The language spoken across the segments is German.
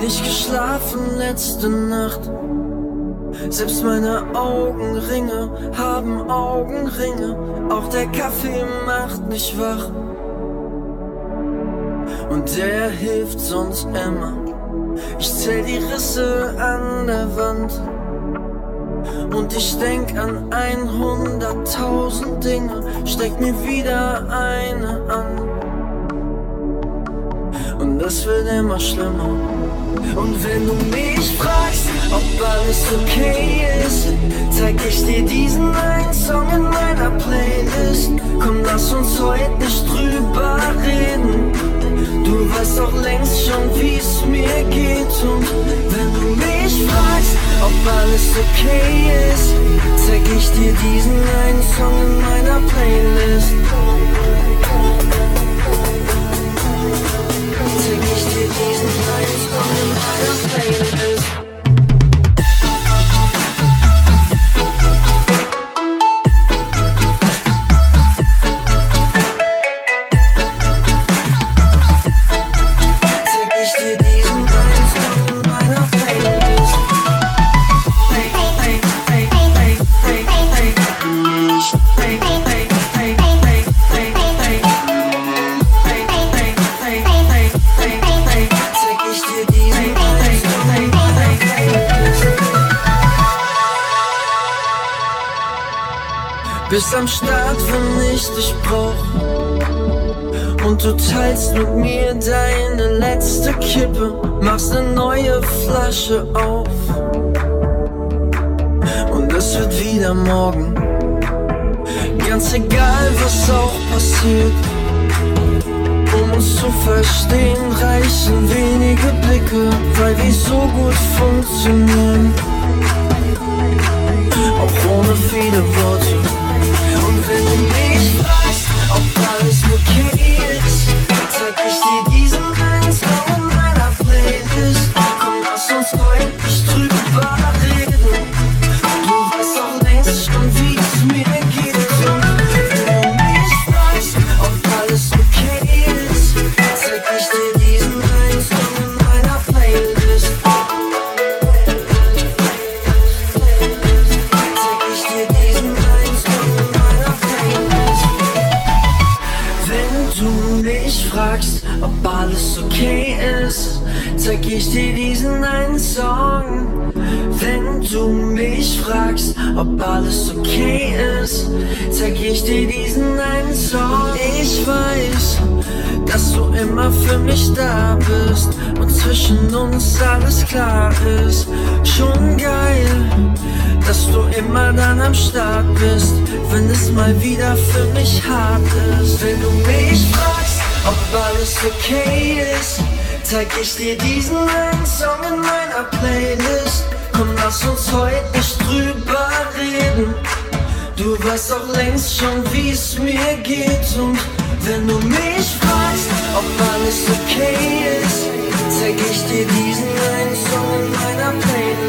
Nicht geschlafen letzte Nacht. Selbst meine Augenringe haben Augenringe. Auch der Kaffee macht mich wach. Und der hilft sonst immer. Ich zähl die Risse an der Wand. Und ich denk an 100.000 Dinge, steck mir wieder eine an. Und es wird immer schlimmer. Und wenn du mich fragst, ob alles okay ist, zeig ich dir diesen einen Song in meiner Playlist. Komm, lass uns heute nicht drüber reden. Du weißt doch längst schon, wie es mir geht. Und wenn du mich fragst, ob alles okay ist, zeig ich dir diesen einen Song in meiner Playlist. Zeig ich dir diesen einen Song in am Start, wenn ich dich brauch. Und du teilst mit mir deine letzte Kippe, machst eine neue Flasche auf. Und es wird wieder morgen. Ganz egal, was auch passiert. Um uns zu verstehen, reichen wenige Blicke, weil wir so gut funktionieren. Auch ohne viele Worte. Fragst, ob alles okay ist, zeig ich dir diesen einen Song. Wenn du mich fragst, ob alles okay ist, zeig ich dir diesen einen Song. Ich weiß, dass du immer für mich da bist und zwischen uns alles klar ist. Schon geil, dass du immer dann am Start bist, wenn es mal wieder für mich hart ist. Wenn du mich fragst, ob alles okay ist, zeig ich dir diesen einen Song in meiner Playlist. Komm, lass uns heute nicht drüber reden. Du weißt doch längst schon, wie es mir geht. Und wenn du mich fragst, ob alles okay ist, zeig ich dir diesen einen Song in meiner Playlist.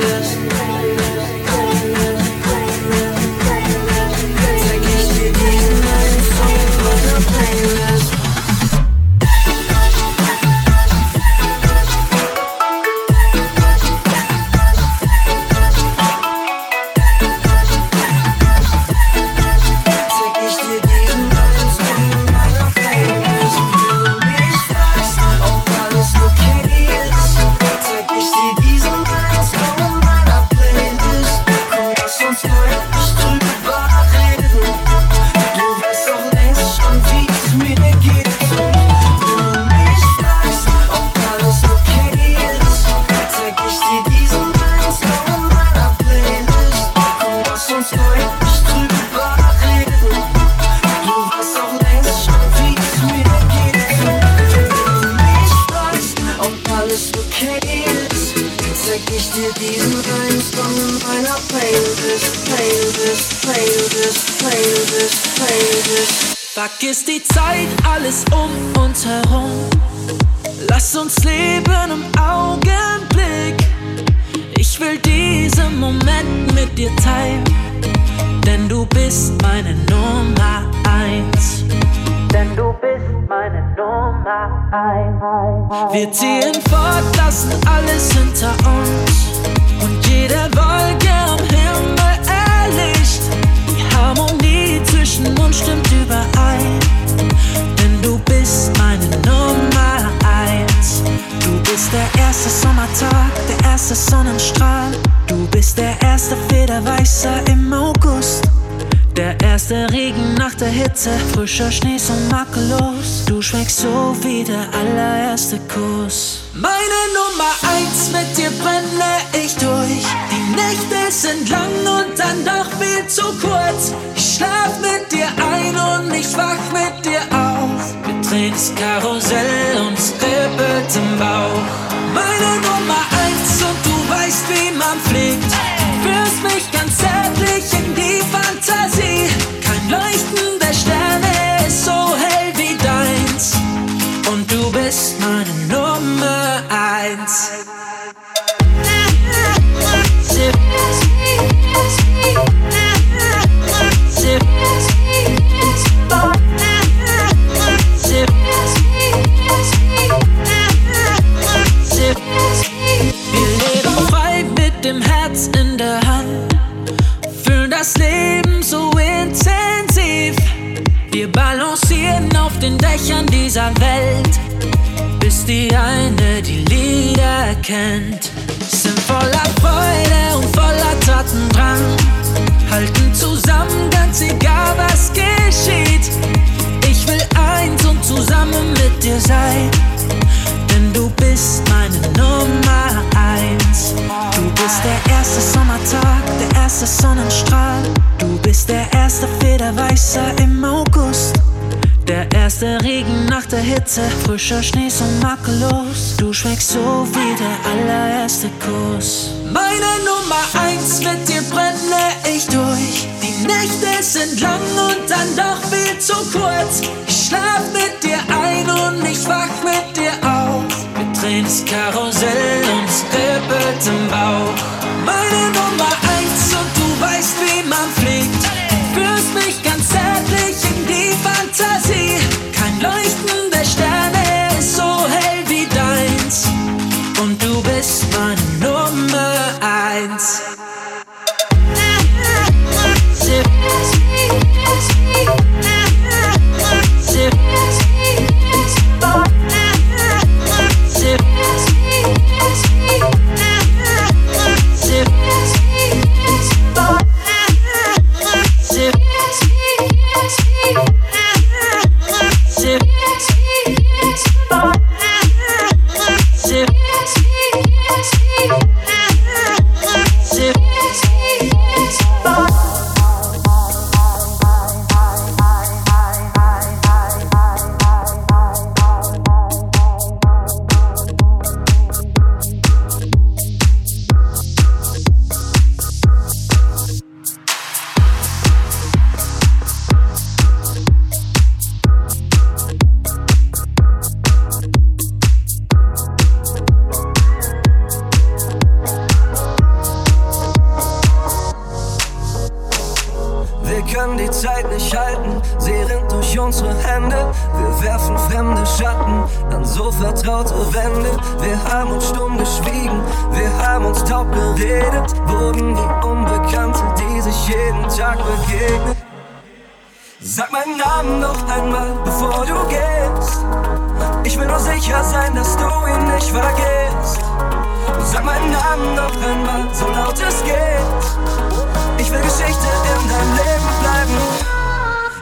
Hitze, frischer Schnee so makellos. Du schmeckst so wie der allererste Kuss. Meine Nummer eins, mit dir brenne ich durch. Die Nächte sind lang und dann doch viel zu kurz. Ich schlaf mit dir ein und ich wach mit dir auf. Wir drehen das Karussell und es kribbelt im Bauch. Meine Nummer eins und du weißt, wie man fliegt. Du führst mich ganz zärtlich dieser Welt, bis die eine die Lieder kennt. Sind voller Freude und voller Tatendrang, halten zusammen, ganz egal was geschieht. Ich will eins und zusammen mit dir sein. Denn du bist meine Nummer eins. Du bist der erste Sommertag, der erste Sonnenstrahl. Du bist der erste Federweißer im August. Der erste Regen nach der Hitze, frischer Schnee so makellos. Du schmeckst so wie der allererste Kuss. Meine Nummer eins, mit dir brenne ich durch. Die Nächte sind lang und dann doch viel zu kurz. Ich schlaf mit dir ein und ich wach mit dir auf. Wir drehen das Karussell und es im Bauch. Meine Nummer eins Kein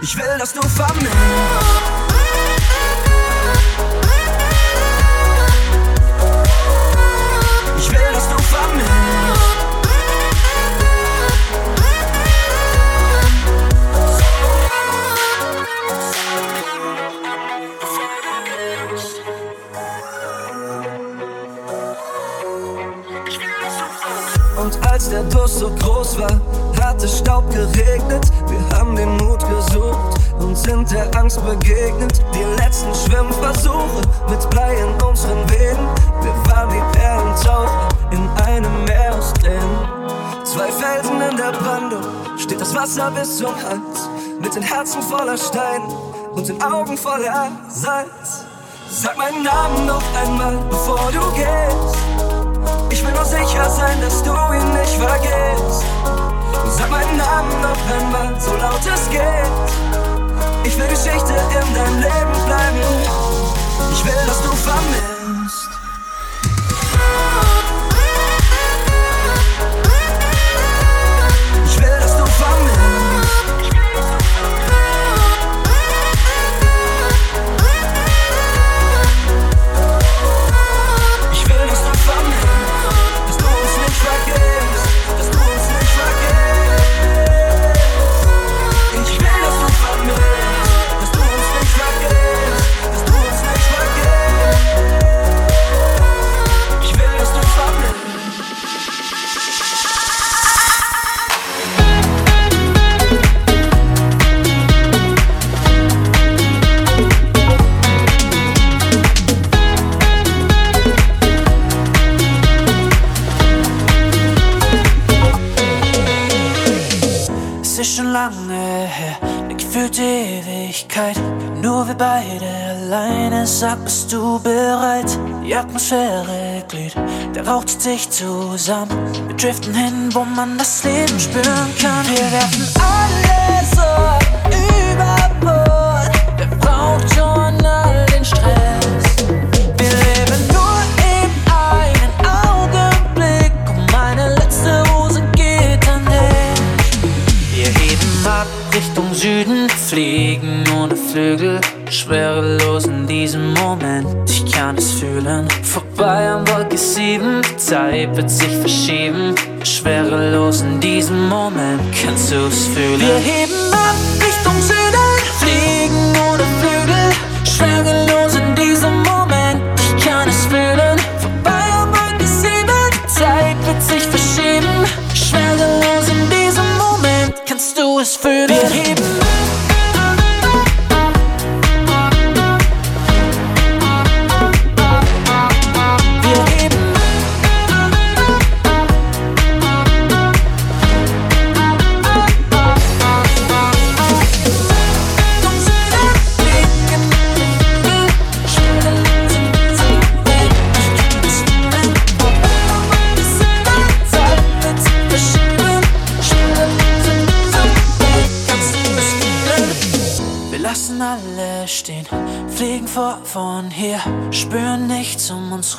Ich will, dass du vermisst. Wasser bis zum Hals. Mit den Herzen voller Steine und den Augen voller Salz. Sag meinen Namen noch einmal, bevor du gehst. Ich will nur sicher sein, dass du ihn nicht vergisst. Sag meinen Namen noch einmal, so laut es geht. Ich will Geschichte in deinem Leben bleiben. Ich will, dass du vermisst. Die Atmosphäre glüht, der Rauch zieht sich zusammen. Wir driften hin, wo man das Leben spüren kann. Wir werfen alles so über Bord. Wer braucht schon all den Stress? Wir leben nur in einem Augenblick und meine letzte Hose geht an dich. Wir heben ab Richtung Süden, fliegen ohne Flügel, schwerelos in diesem Moment. Ich kann es fühlen, vorbei an Wolke 7, die Zeit wird sich verschieben. Schwerelos in diesem Moment, kannst du es fühlen? Wir heben ab Richtung Süden, fliegen ohne Flügel, schwerelos in diesem Moment. Ich kann es fühlen, vorbei an Wolke 7, die Zeit wird sich verschieben. Schwerelos in diesem Moment, kannst du es fühlen? Wir heben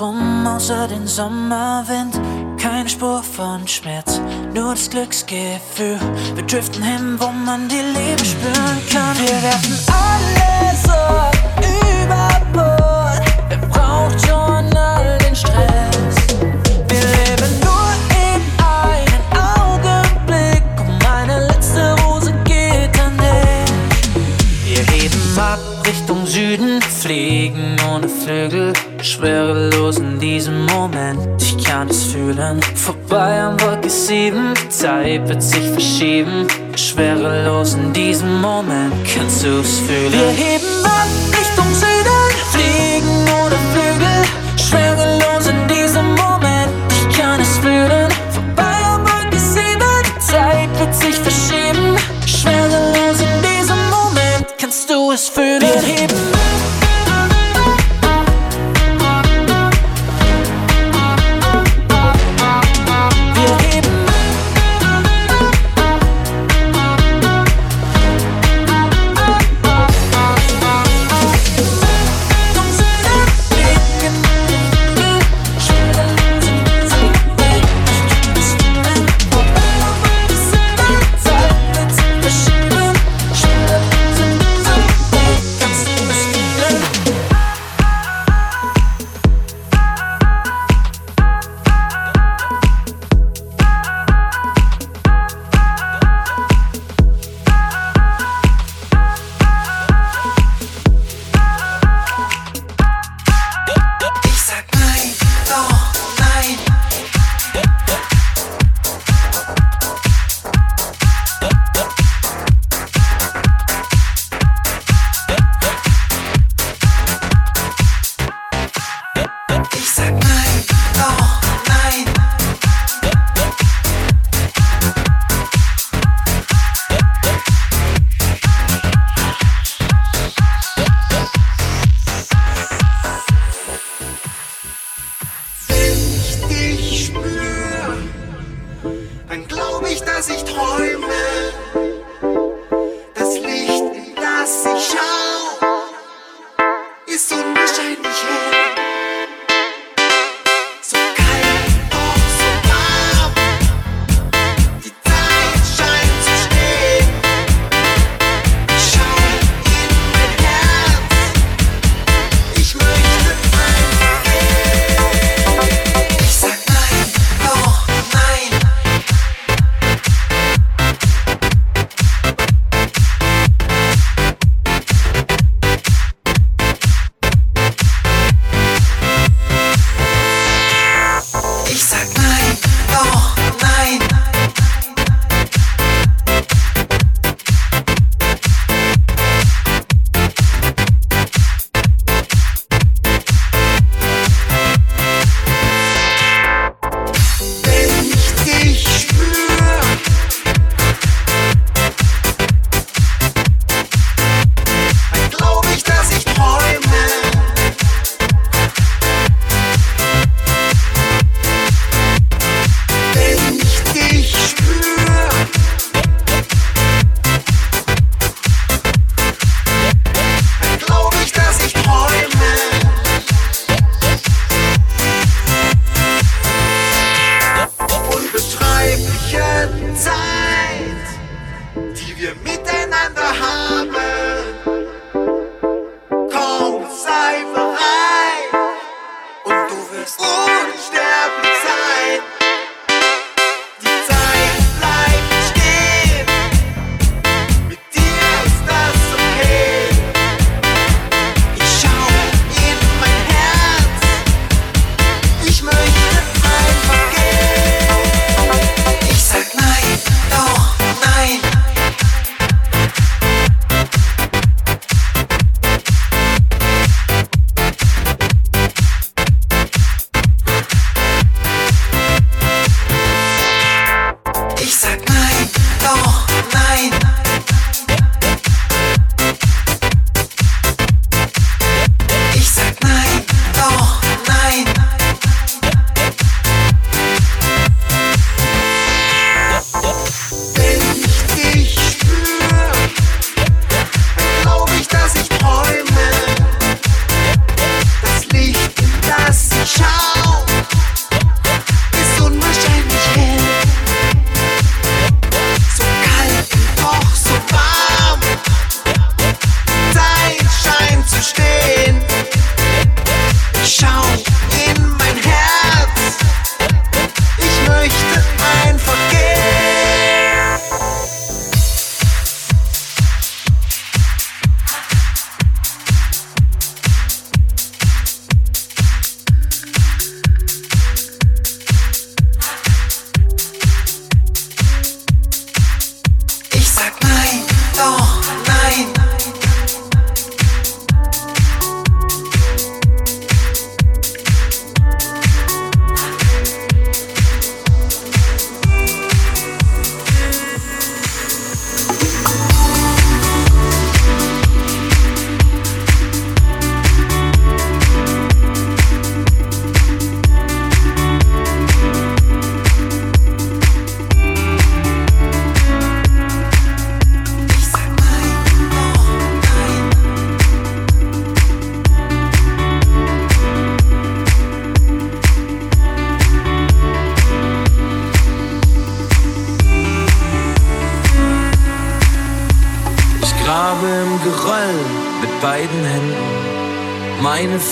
um rum außer den Sommerwind. Keine Spur von Schmerz, nur das Glücksgefühl. Wir driften hin, wo man die Liebe spüren kann. Wir werfen alles so über Bord. Wer braucht schon all den Stress? Wir leben nur in einem Augenblick und meine letzte Hose geht an dich. Wir heben ab Richtung Süden, fliegen ohne Flügel, schwerelos in diesem Moment. Ich kann es fühlen, vorbei an Wolke 7, die Zeit wird sich verschieben. Schwerelos in diesem Moment, kannst du es fühlen? Wir heben ab Richtung Süden, fliegen ohne Flügel, schwerelos in diesem Moment. Ich kann es fühlen, vorbei an Wolke 7, die Zeit wird sich verschieben. Schwerelos in diesem Moment, kannst du es fühlen? Wir heben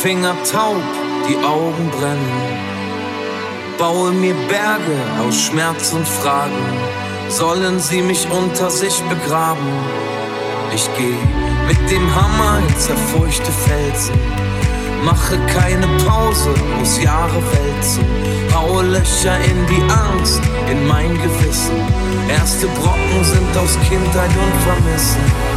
Finger taub, die Augen brennen. Baue mir Berge aus Schmerz und Fragen. Sollen sie mich unter sich begraben? Ich geh mit dem Hammer in zerfurchte Felsen. Mache keine Pause, muss Jahre wälzen. Haue Löcher in die Angst, in mein Gewissen. Erste Brocken sind aus Kindheit und Vermissen.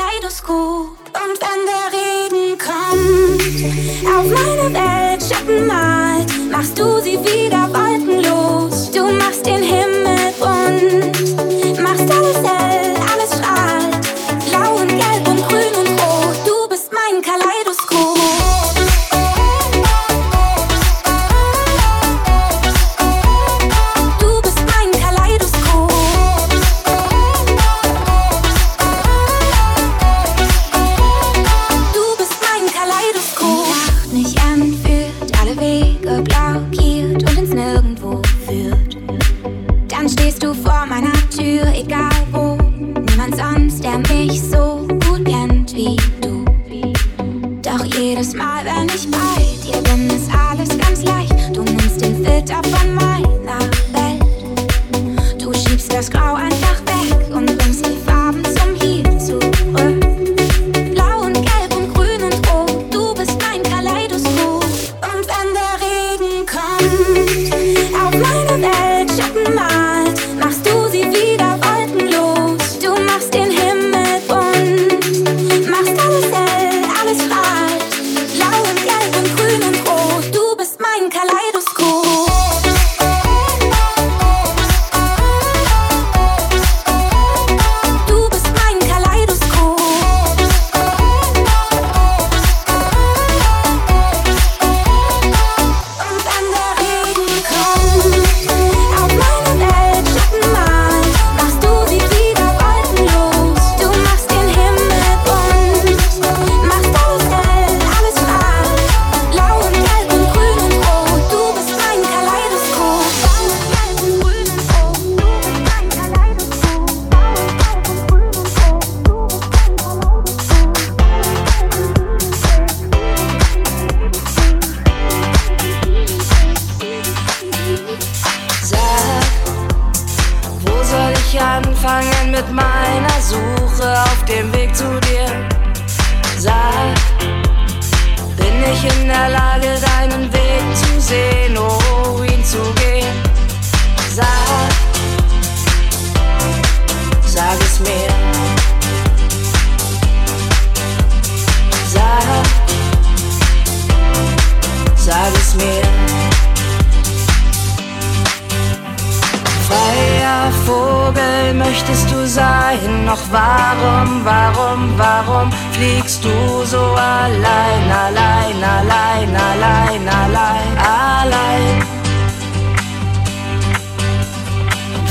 Kaleidoskop. Und wenn der Regen kommt, auf meine Welt Schatten malt, machst du sie wieder wolkenlos. Du machst den Himmel.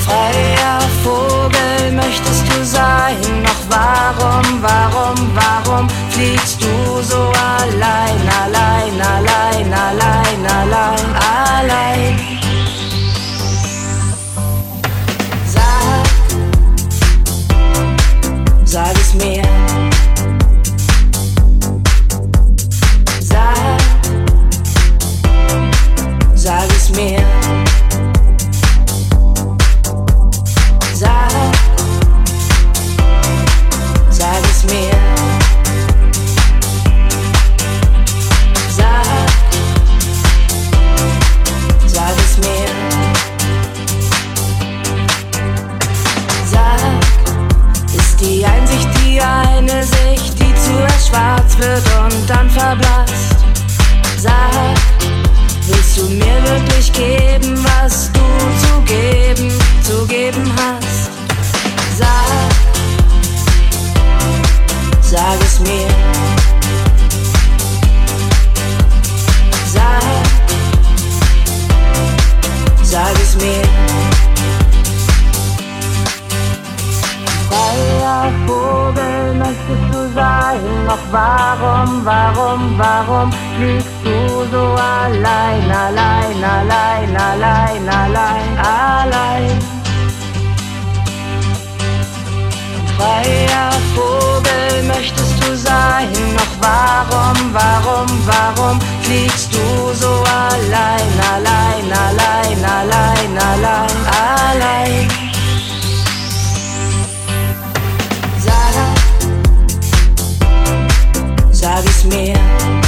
freier Vogel möchtest du sein, doch warum, warum, warum fliegst du so allein, allein, allein, allein, allein, allein? wird und dann verblasst. Sag, willst du mir wirklich geben, was du zu geben, zu geben hast? Sag, sag es mir. Sag, sag es mir. müsstest du sein, Noch warum, warum, warum liegst du so allein, allein, allein, allein, allein, allein? Freier Vogel möchtest du sein, Noch warum, warum, warum fliegst du so allein, allein, allein, allein, allein, allein? me.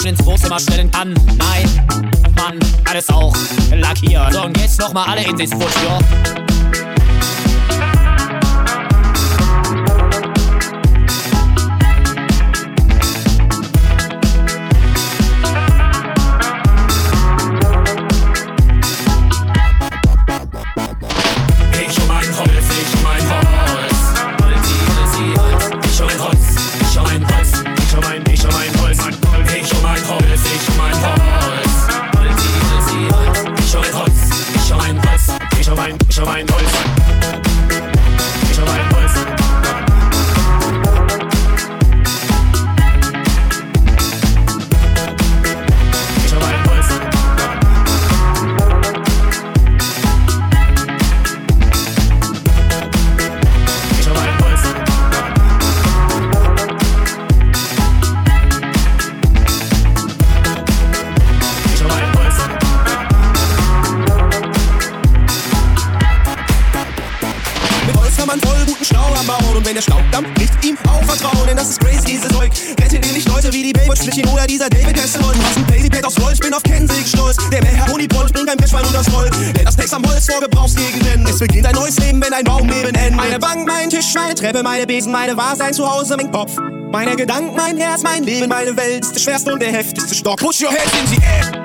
Wunderschön ins Wohnzimmer stellen kann. Nein, man kann es auch lackieren. So, und jetzt nochmal alle in den Foot, Treppe, meine Besen, meine Wahrsein zu Hause, mein Kopf. Meine Gedanken, mein Herz, mein Leben, meine Welt ist der schwerste und der heftigste Stock. Push your head in the air.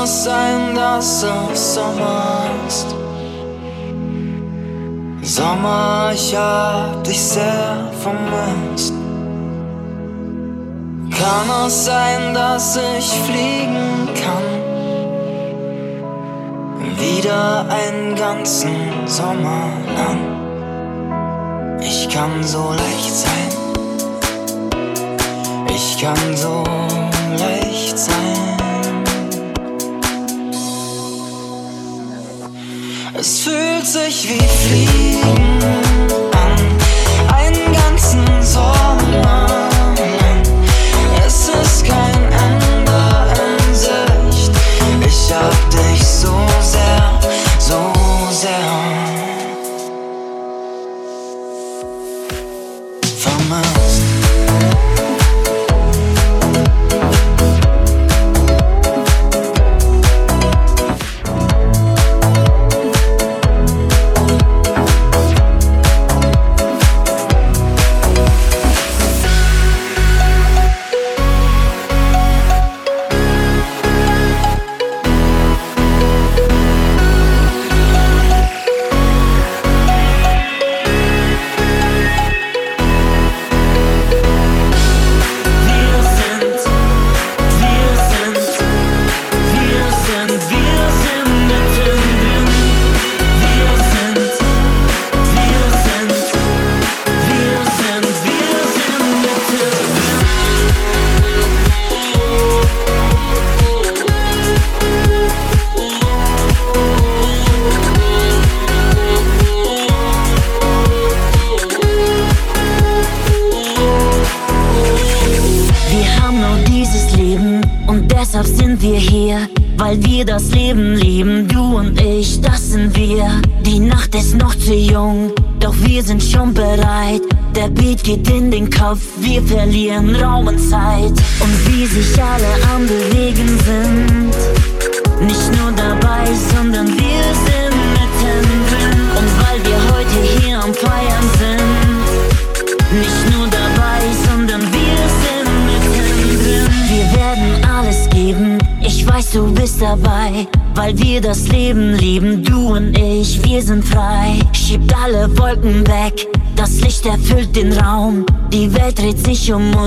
muss sein, dass es Sommer ist. Sommer, ich hab dich sehr vermisst. Kann es sein, dass ich fliegen kann? Wieder einen ganzen Sommer lang. Ich kann so leicht sein. Ich kann so leicht sein. Es fühlt sich wie Fliegen einen ganzen Sommer. Es ist kein Ende in Sicht, ich hab dich so. mucho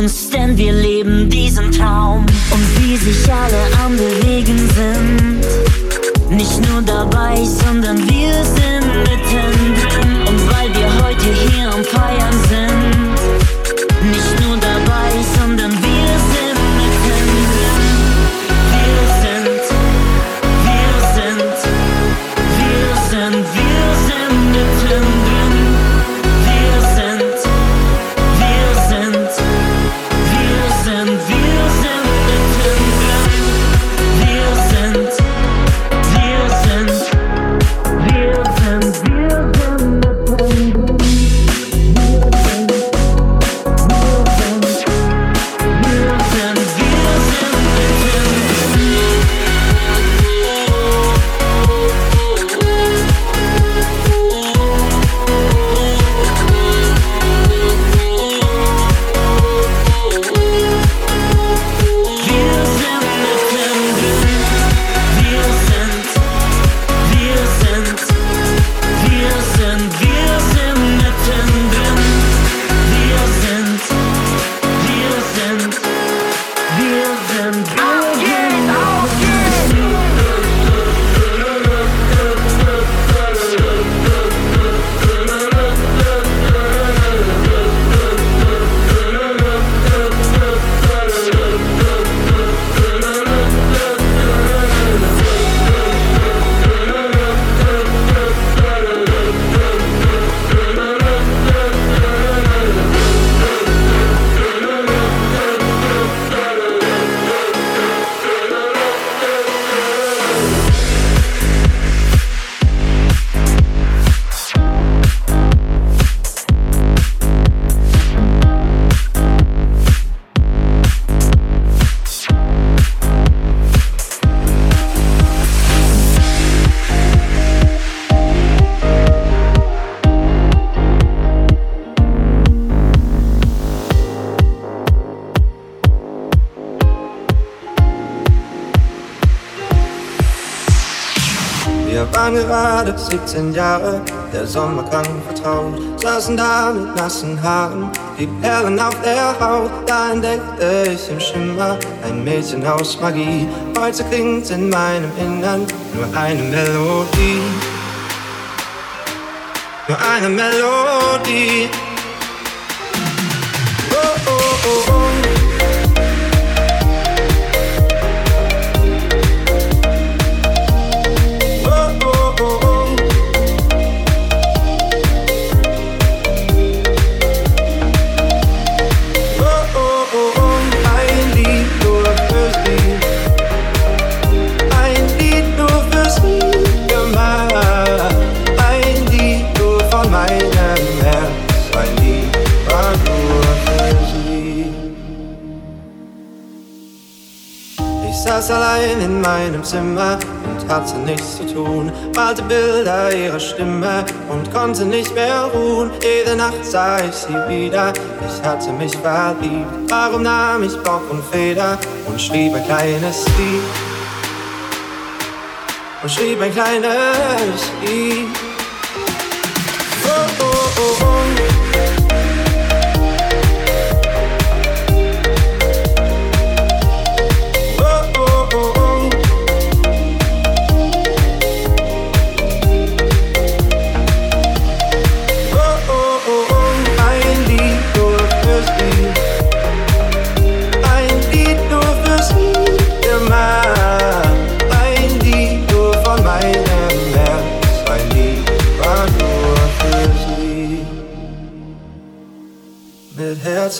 17 Jahre, der Sommer krank vertraut. Saßen da mit nassen Haaren, die Perlen auf der Haut. Da entdeckte ich im Schimmer ein Mädchen aus Magie. Heute klingt in meinem Innern nur eine Melodie. Nur eine Melodie. Meinem Zimmer und hatte nichts zu tun. Malte Bilder ihrer Stimme und konnte nicht mehr ruhen. Jede Nacht sah ich sie wieder, ich hatte mich verliebt. Warum nahm ich Bock und Feder und schrieb ein kleines Lied? Und schrieb ein kleines Lied. Oh, oh, oh, oh.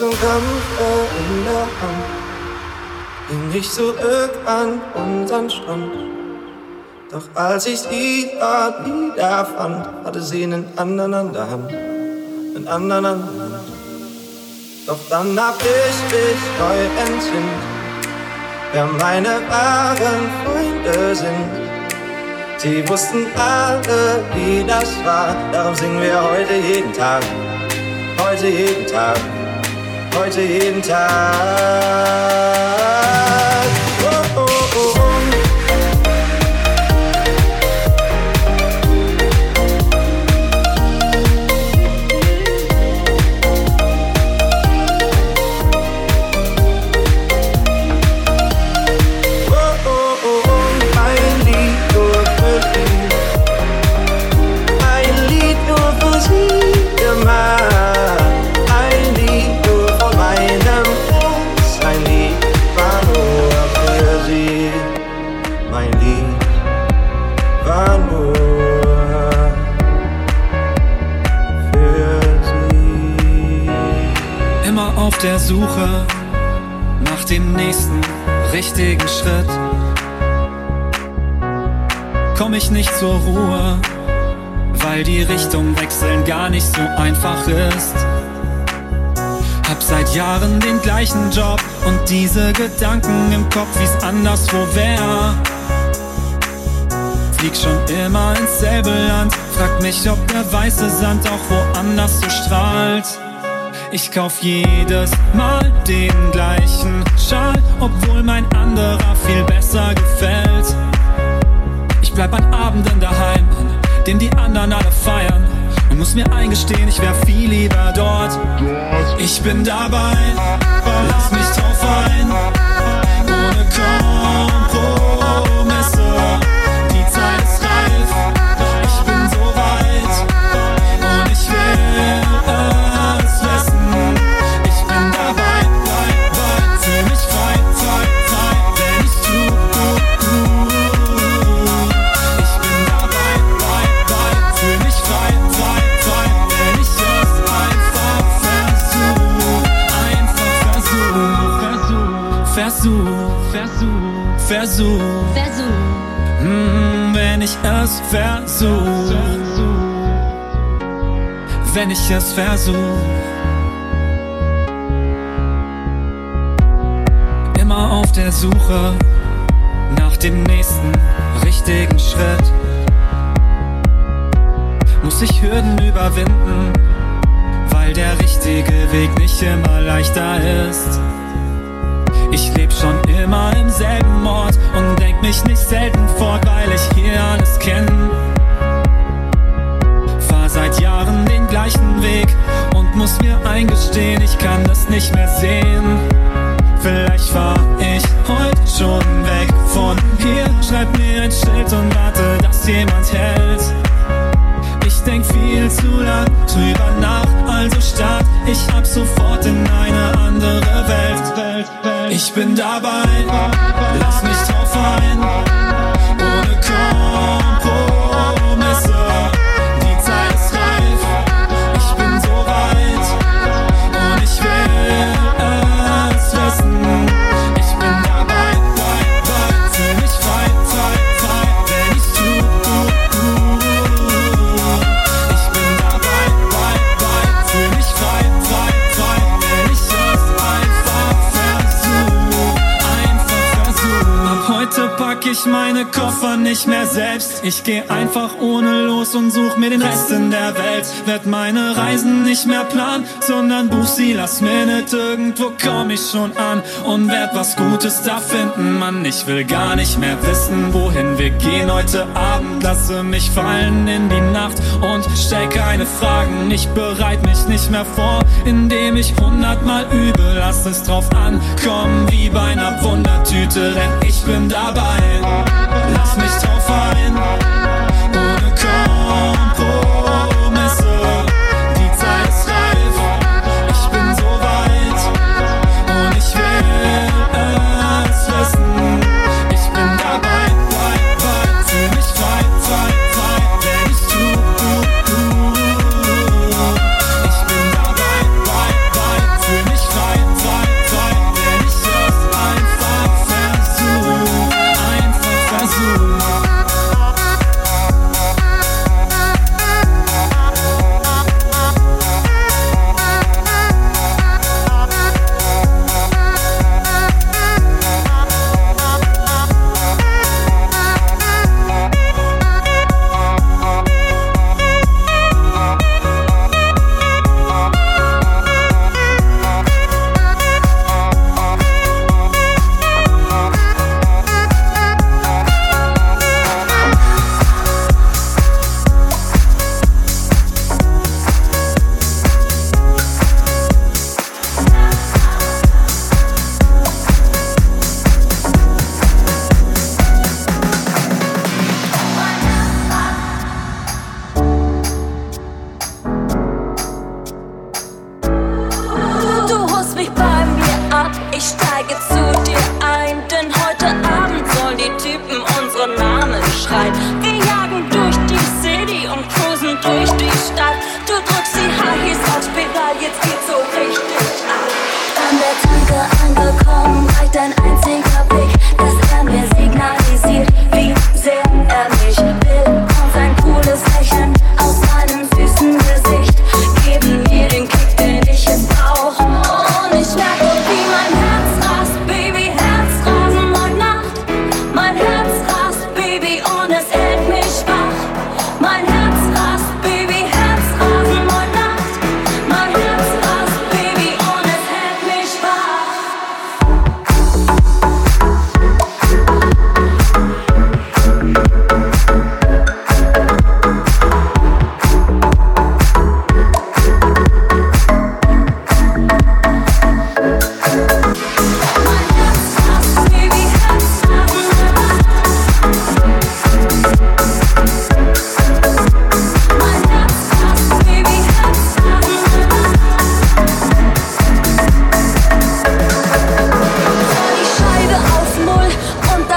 Und Kampf in der Hand ging ich zurück an unseren Strand. Doch als ich sie dort wieder fand, hatte sie einen anderen an der Hand, einen anderen an der Hand. Doch dann hab ich mich neu entsinnt, wer meine wahren Freunde sind. Sie wussten alle, wie das war, darum singen wir heute jeden Tag, heute jeden Tag heute jeden Tag. Suche nach dem nächsten richtigen Schritt. Komm ich nicht zur Ruhe, weil die Richtung wechseln gar nicht so einfach ist. Hab seit Jahren den gleichen Job und diese Gedanken im Kopf, wie's anderswo wär. Flieg schon immer ins selbe Land, frag mich, ob der weiße Sand auch woanders so strahlt. Ich kauf jedes Mal den gleichen Schal, obwohl mein anderer viel besser gefällt. Ich bleib an Abenden daheim, den die anderen alle feiern. Und muss mir eingestehen, ich wär viel lieber dort. Ich bin dabei, lass mich drauf ein, ohne Kompromisse. Versuch, versuch. Mm, wenn ich es versuch, wenn ich es versuch. Immer auf der Suche nach dem nächsten richtigen Schritt. Muss ich Hürden überwinden, weil der richtige Weg nicht immer leichter ist. Ich leb schon immer im selben Ort und denk mich nicht selten fort, weil ich hier alles kenn. fahren den gleichen Weg und muss mir eingestehen, ich kann das nicht mehr sehen. Vielleicht fahr ich heute schon weg von hier. Schreib mir ein Schild und warte, dass jemand hält. Ich denk viel zu lang drüber nach, also start ich ab sofort in eine andere Welt. Ich bin dabei, lass mich drauf ein, ohne Kompromisse. Ich meine Koffer nicht mehr selbst. Ich geh einfach ohne los und such mir den Rest in der Welt. Werd meine Reisen nicht mehr planen, sondern buch sie last minute. Irgendwo komm ich schon an und werd was Gutes da finden. Mann, ich will gar nicht mehr wissen, wohin wir gehen heute Abend. Lasse mich fallen in die Nacht und stell keine Fragen. Ich bereit mich nicht mehr vor, indem ich hundertmal übe. Lass es drauf ankommen, wie bei einer Wundertüte, denn ich bin dabei. Lass mich drauf ein,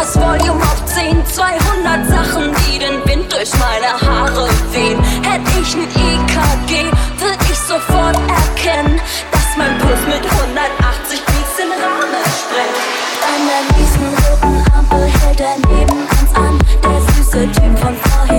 das Volume auf 10. 200 Sachen, die den Wind durch meine Haare wehen. Hätte ich ein EKG, würd ich sofort erkennen, dass mein Puls mit 180 Beats den Rahmen sprengt. An der nächsten roten Ampel hält er neben uns an. Der süße Typ von vorhin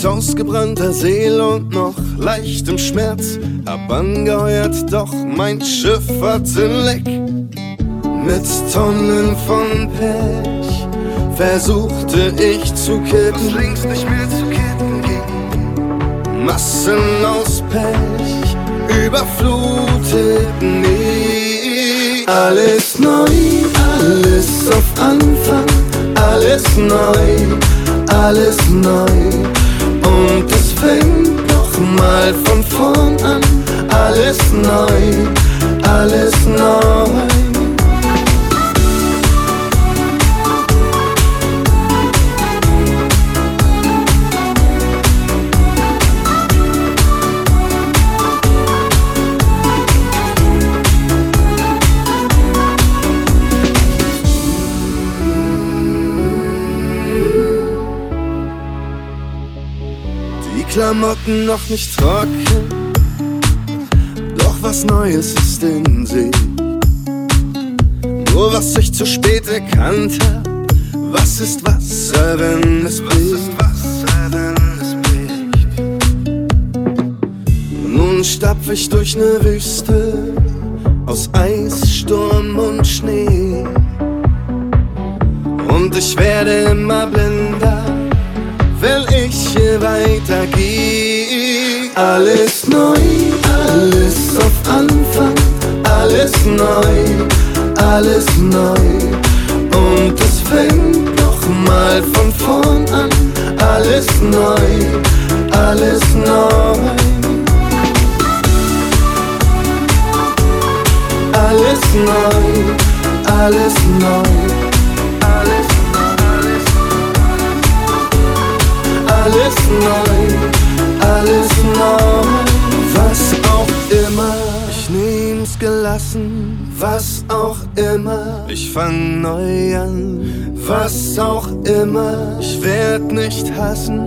Mit ausgebrannter Seele und noch leichtem Schmerz. Hab angeheuert, doch mein Schiff hatte Leck. Mit Tonnen von Pech versuchte ich zu kippen. Was links nicht mehr zu kippen ging. Massen aus Pech überfluteten mich. Alles neu, alles auf Anfang, alles neu, alles neu. Und es fängt nochmal von vorn an, alles neu, alles neu. Klamotten noch nicht trocken, doch was Neues ist in sich. Nur was ich zu spät erkannt hab, was ist Wasser, wenn es bricht? Nun stapf ich durch ne Wüste aus Eis, Sturm und Schnee. Und ich werde immer blinder will ich hier weitergehen. Alles neu, alles auf Anfang, alles neu, alles neu. Und es fängt nochmal von vorn an, alles neu, alles neu. Alles neu, alles neu. Alles neu, alles neu. Was auch immer, ich nehm's gelassen. Was auch immer, ich fang neu an. Was auch immer, ich werd nicht hassen.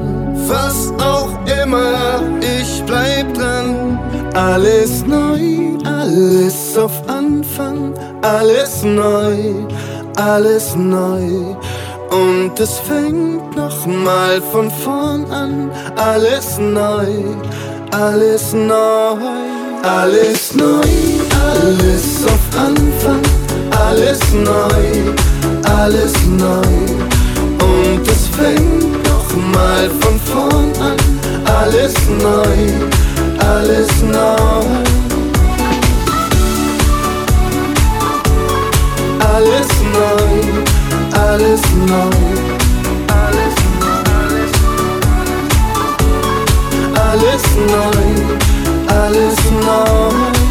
Was auch immer, ich bleib dran. Alles neu, alles auf Anfang, alles neu, alles neu. Und es fängt nochmal von vorn an. Alles neu, alles neu, alles neu, alles auf Anfang. Alles neu, alles neu. Und es fängt nochmal von vorn an. Alles neu, alles neu. Alles neu alles neu. Alles neu. Alles neu. Alles neu.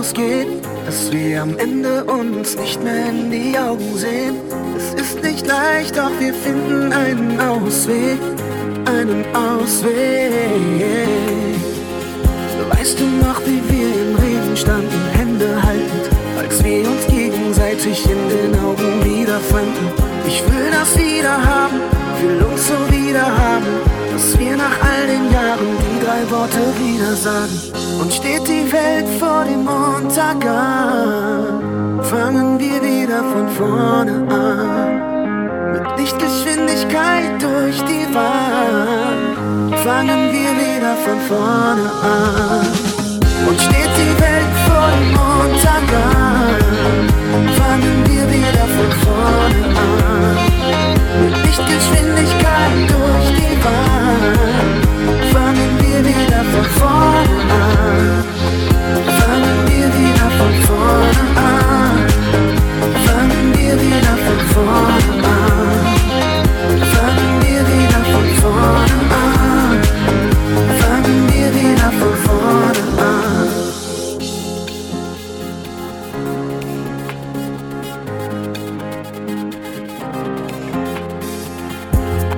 Ausgeht, dass wir am Ende uns nicht mehr in die Augen sehen. Es ist nicht leicht, doch wir finden einen Ausweg, einen Ausweg. Weißt du noch, wie wir im Regen standen, Hände haltend, als wir uns gegenseitig in den Augen wiederfanden? Ich will das wieder haben, will uns so wieder haben dass wir nach all den Jahren die drei Worte wieder sagen. Und steht die Welt vor dem Untergang, fangen wir wieder von vorne an. Mit Lichtgeschwindigkeit durch die Wand, fangen wir wieder von vorne an. Und steht die Welt vor dem Untergang, fangen wir wieder von vorne an. Mit Lichtgeschwindigkeit durch die Wand fangen wieder von vorne an. Fangen wir wieder von vorne an. Fangen wir wieder von vorne an. Fangen wir wieder von vorne an. Fangen wir wieder von vorne an.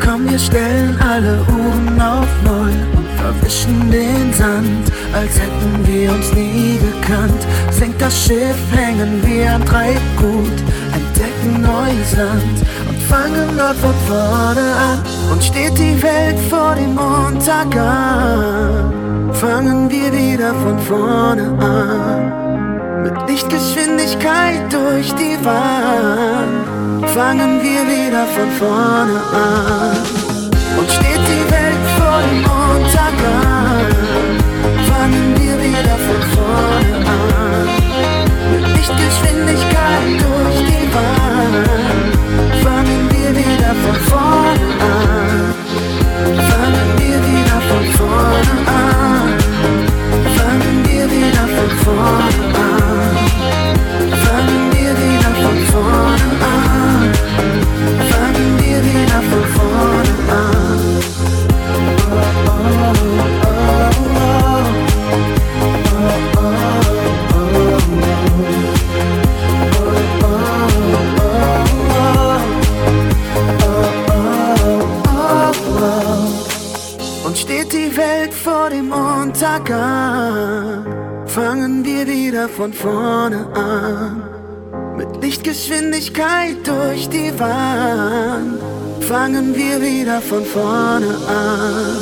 Komm, wir stellen alle Uhren auf und verwischen den Sand, als hätten wir uns nie gekannt. Senkt das Schiff, hängen wir am Treibgut, entdecken neues Land und fangen dort von vorne an. Und steht die Welt vor dem Untergang, fangen wir wieder von vorne an. Mit Lichtgeschwindigkeit durch die Wand fangen wir wieder von vorne an. Und steht die Welt vor wir wieder von vorne an. Mit Lichtgeschwindigkeit durch die Wand, wieder von vorne an.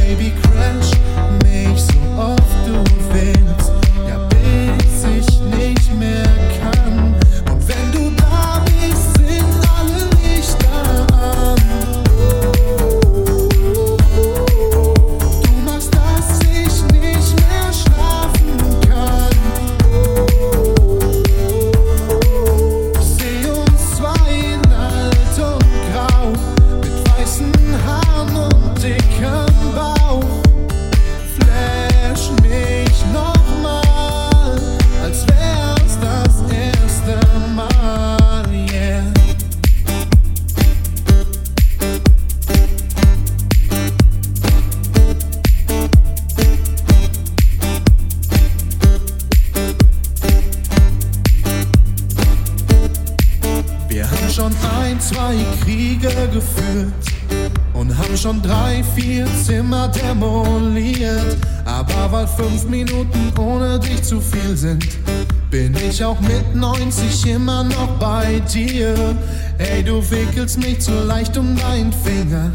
zu leicht um deinen Finger.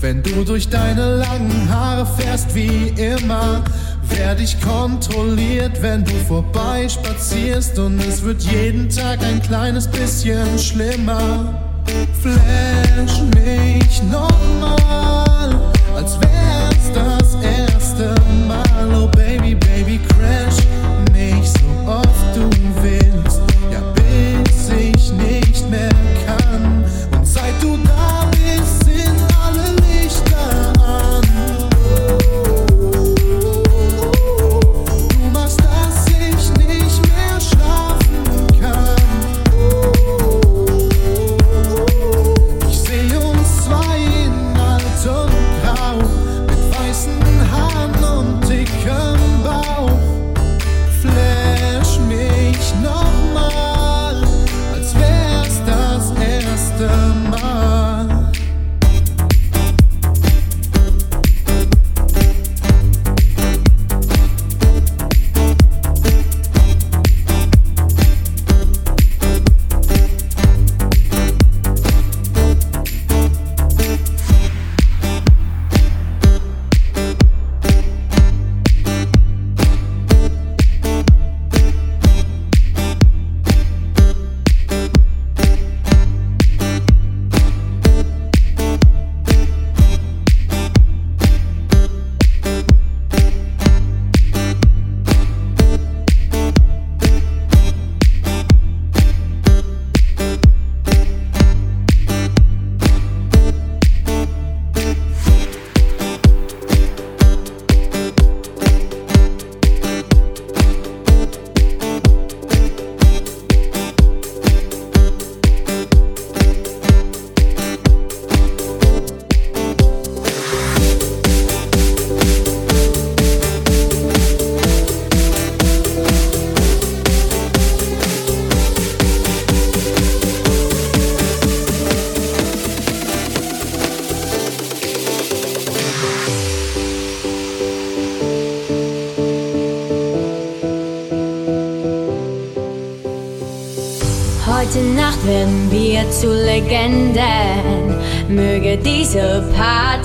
Wenn du durch deine langen Haare fährst wie immer, werd ich kontrolliert, wenn du vorbei spazierst und es wird jeden Tag ein kleines bisschen schlimmer. Flash mich nochmal, als wär's das erste Mal. Oh Baby,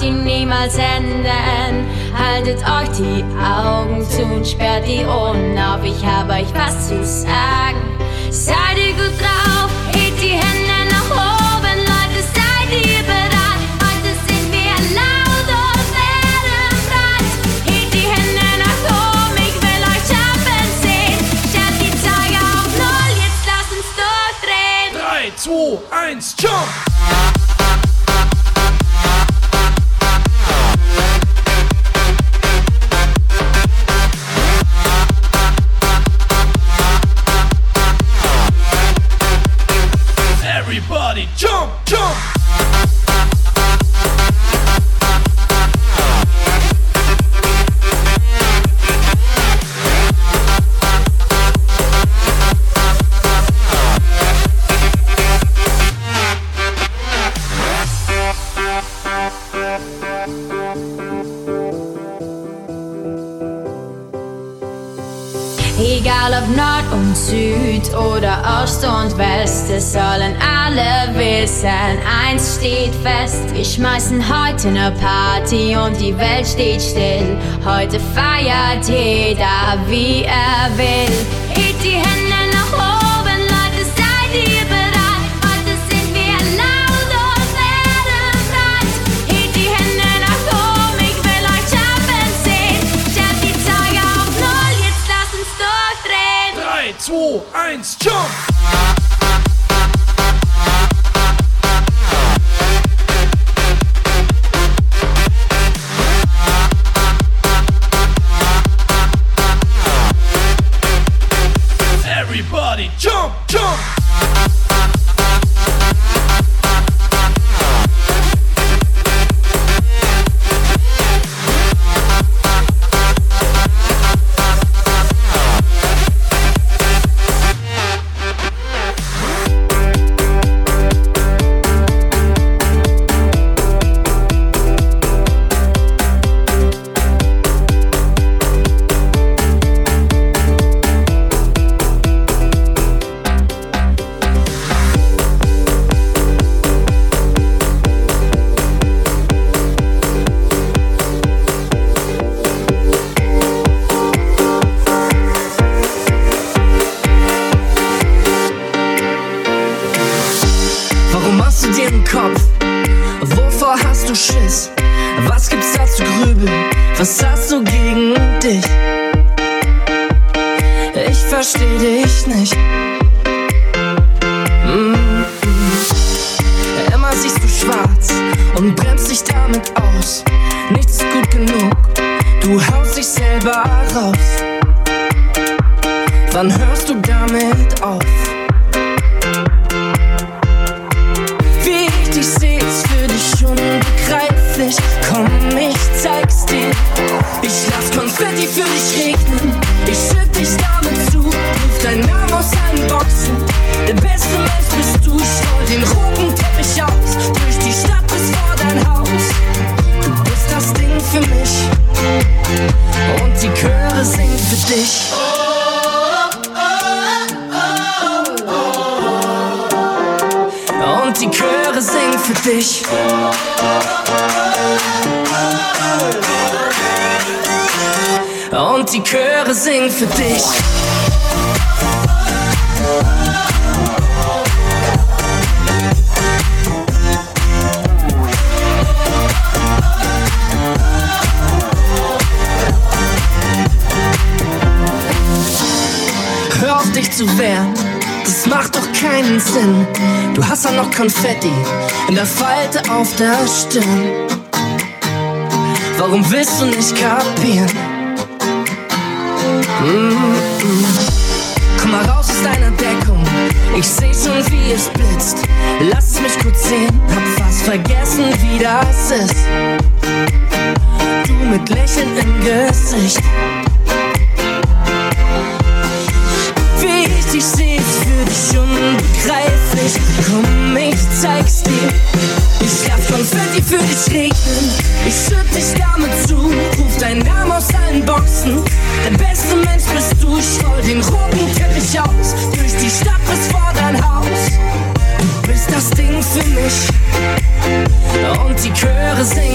ihn niemals enden. Haltet euch die Augen zu und sperrt die Ohren auf, ich habe euch was zu sagen. Seid verbessern. Eins steht fest, wir schmeißen heute ne Party und die Welt steht still. Heute feiert jeder, wie er will. Hebt die Hände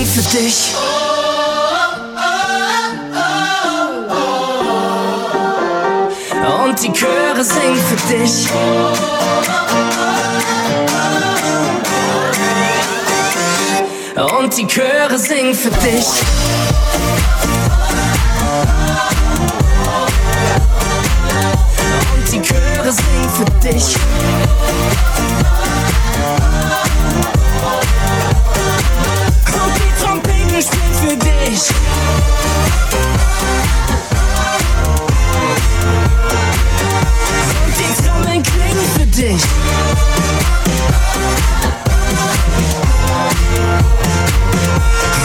für dich. Und die Chöre singen für dich. Und die Chöre singen für dich. Und die Chöre singen für dich. For this. Und die für dich.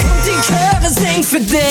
Und die singen für dich.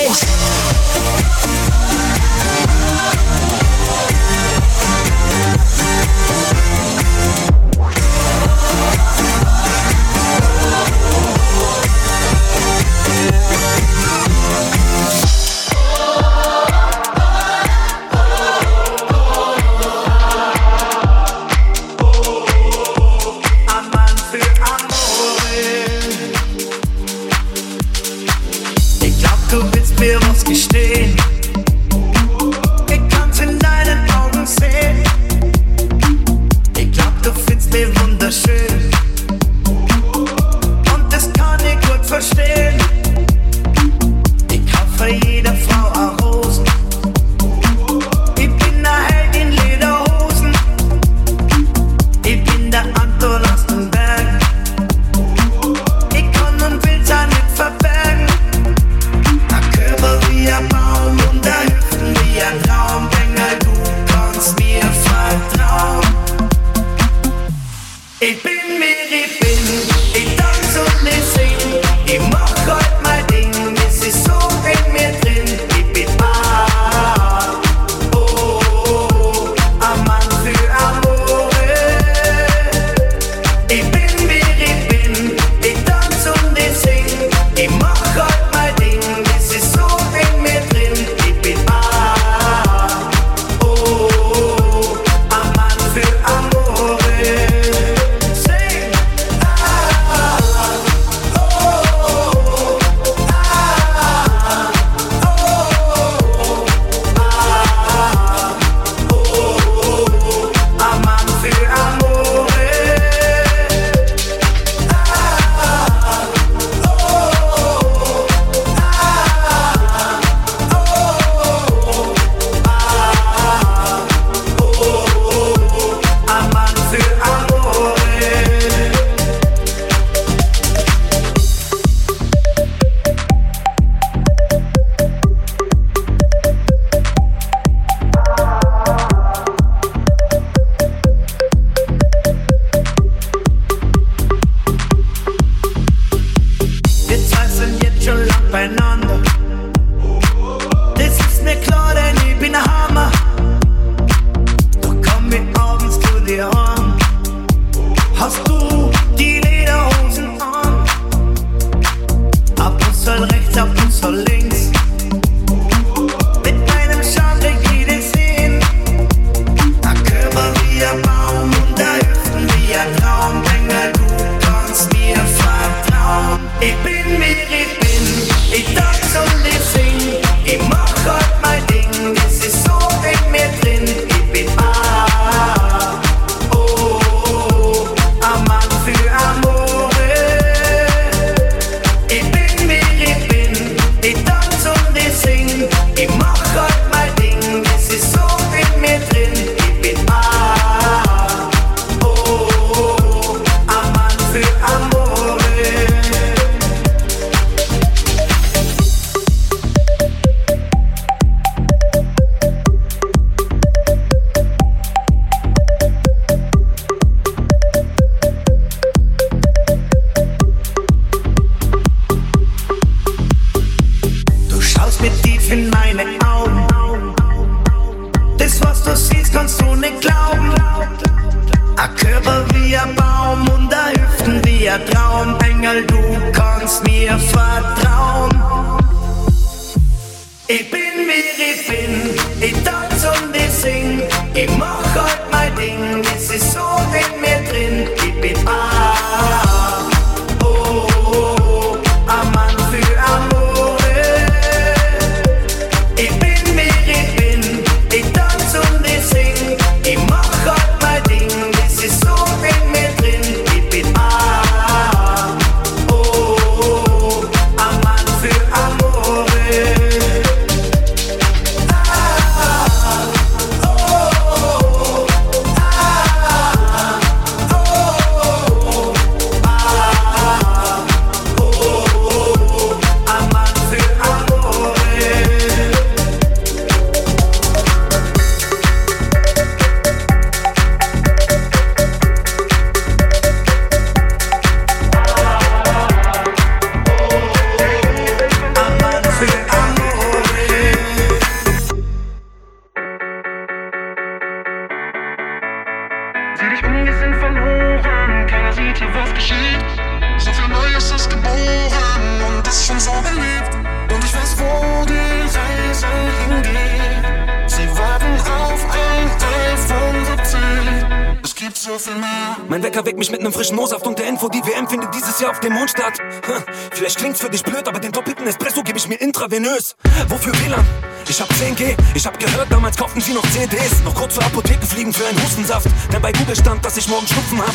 Auf dem Mond statt. Hm, Vielleicht klingt's für dich blöd, aber den doppelten Espresso gebe ich mir intravenös. Wofür WLAN? Ich hab 10G, ich hab gehört, damals kauften sie noch CDs. Noch kurz zur Apotheke fliegen für einen Hustensaft. Denn bei Google stand, dass ich morgen Schnupfen hab.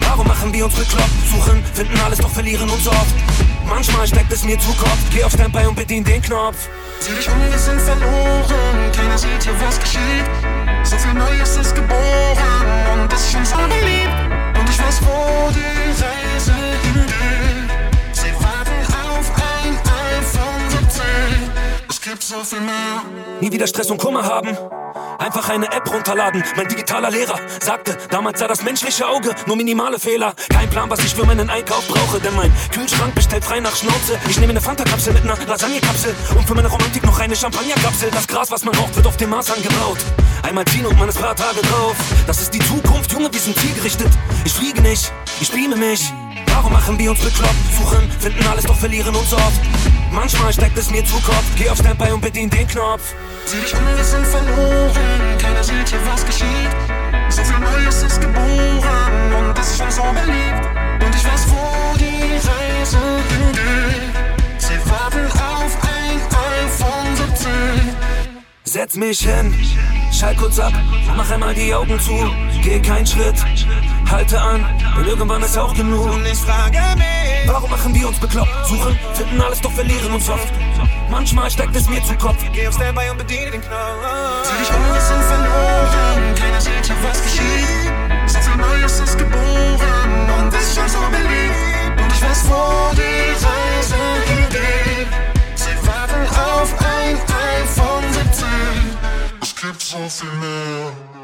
Warum machen wir uns bekloppt? Suchen, finden alles, doch verlieren uns oft. Manchmal steckt es mir zu Kopf. Geh auf Standby und bedien den Knopf. Sieh dich um, wir sind verloren. Keiner sieht hier, was geschieht. So viel Neues ist geboren und ist schon so beliebt. Weiß, wo die Reise. Sie warten auf ein iPhone 17. Es gibt so viel mehr. Nie wieder Stress und Kummer haben. Einfach eine App runterladen. Mein digitaler Lehrer sagte, damals sei das menschliche Auge nur minimale Fehler. Kein Plan, was ich für meinen Einkauf brauche, denn mein Kühlschrank bestellt frei nach Schnauze. Ich nehme eine Fanta-Kapsel mit einer Lasagne-Kapsel und für meine Romantik noch eine Champagner-Kapsel. Das Gras, was man raucht, wird auf dem Mars angebaut. Einmal ziehen und man ist paar Tage drauf. Das ist die Zukunft, Junge, wir sind zielgerichtet. Ich fliege nicht, ich beame mich. Warum machen wir uns bekloppt? Suchen, finden alles, doch verlieren uns oft. Manchmal steckt es mir zu Kopf. Geh auf Standby und bedien den Knopf. Sieh dich um, wir sind verloren. Keiner sieht hier, was geschieht. So viel Neues ist geboren und ist schon so beliebt. Und ich weiß, wo die Reise hingeht. Sie warten auf ein iPhone 17. Setz mich hin, halt kurz ab, mach einmal die Augen zu, geh keinen Schritt, halte an, denn irgendwann ist auch genug. Und ich frage mich, warum machen wir uns bekloppt? Suchen, finden alles, doch verlieren uns oft. Manchmal steckt es mir zu Kopf. Geh auf Standby und bediene den Knopf. Zieh dich um, wir sind verloren, keiner sieht hier, was geschieht. So viel Neues ist geboren und ist schon so beliebt. Und ich weiß, wo die sind. chips off in there.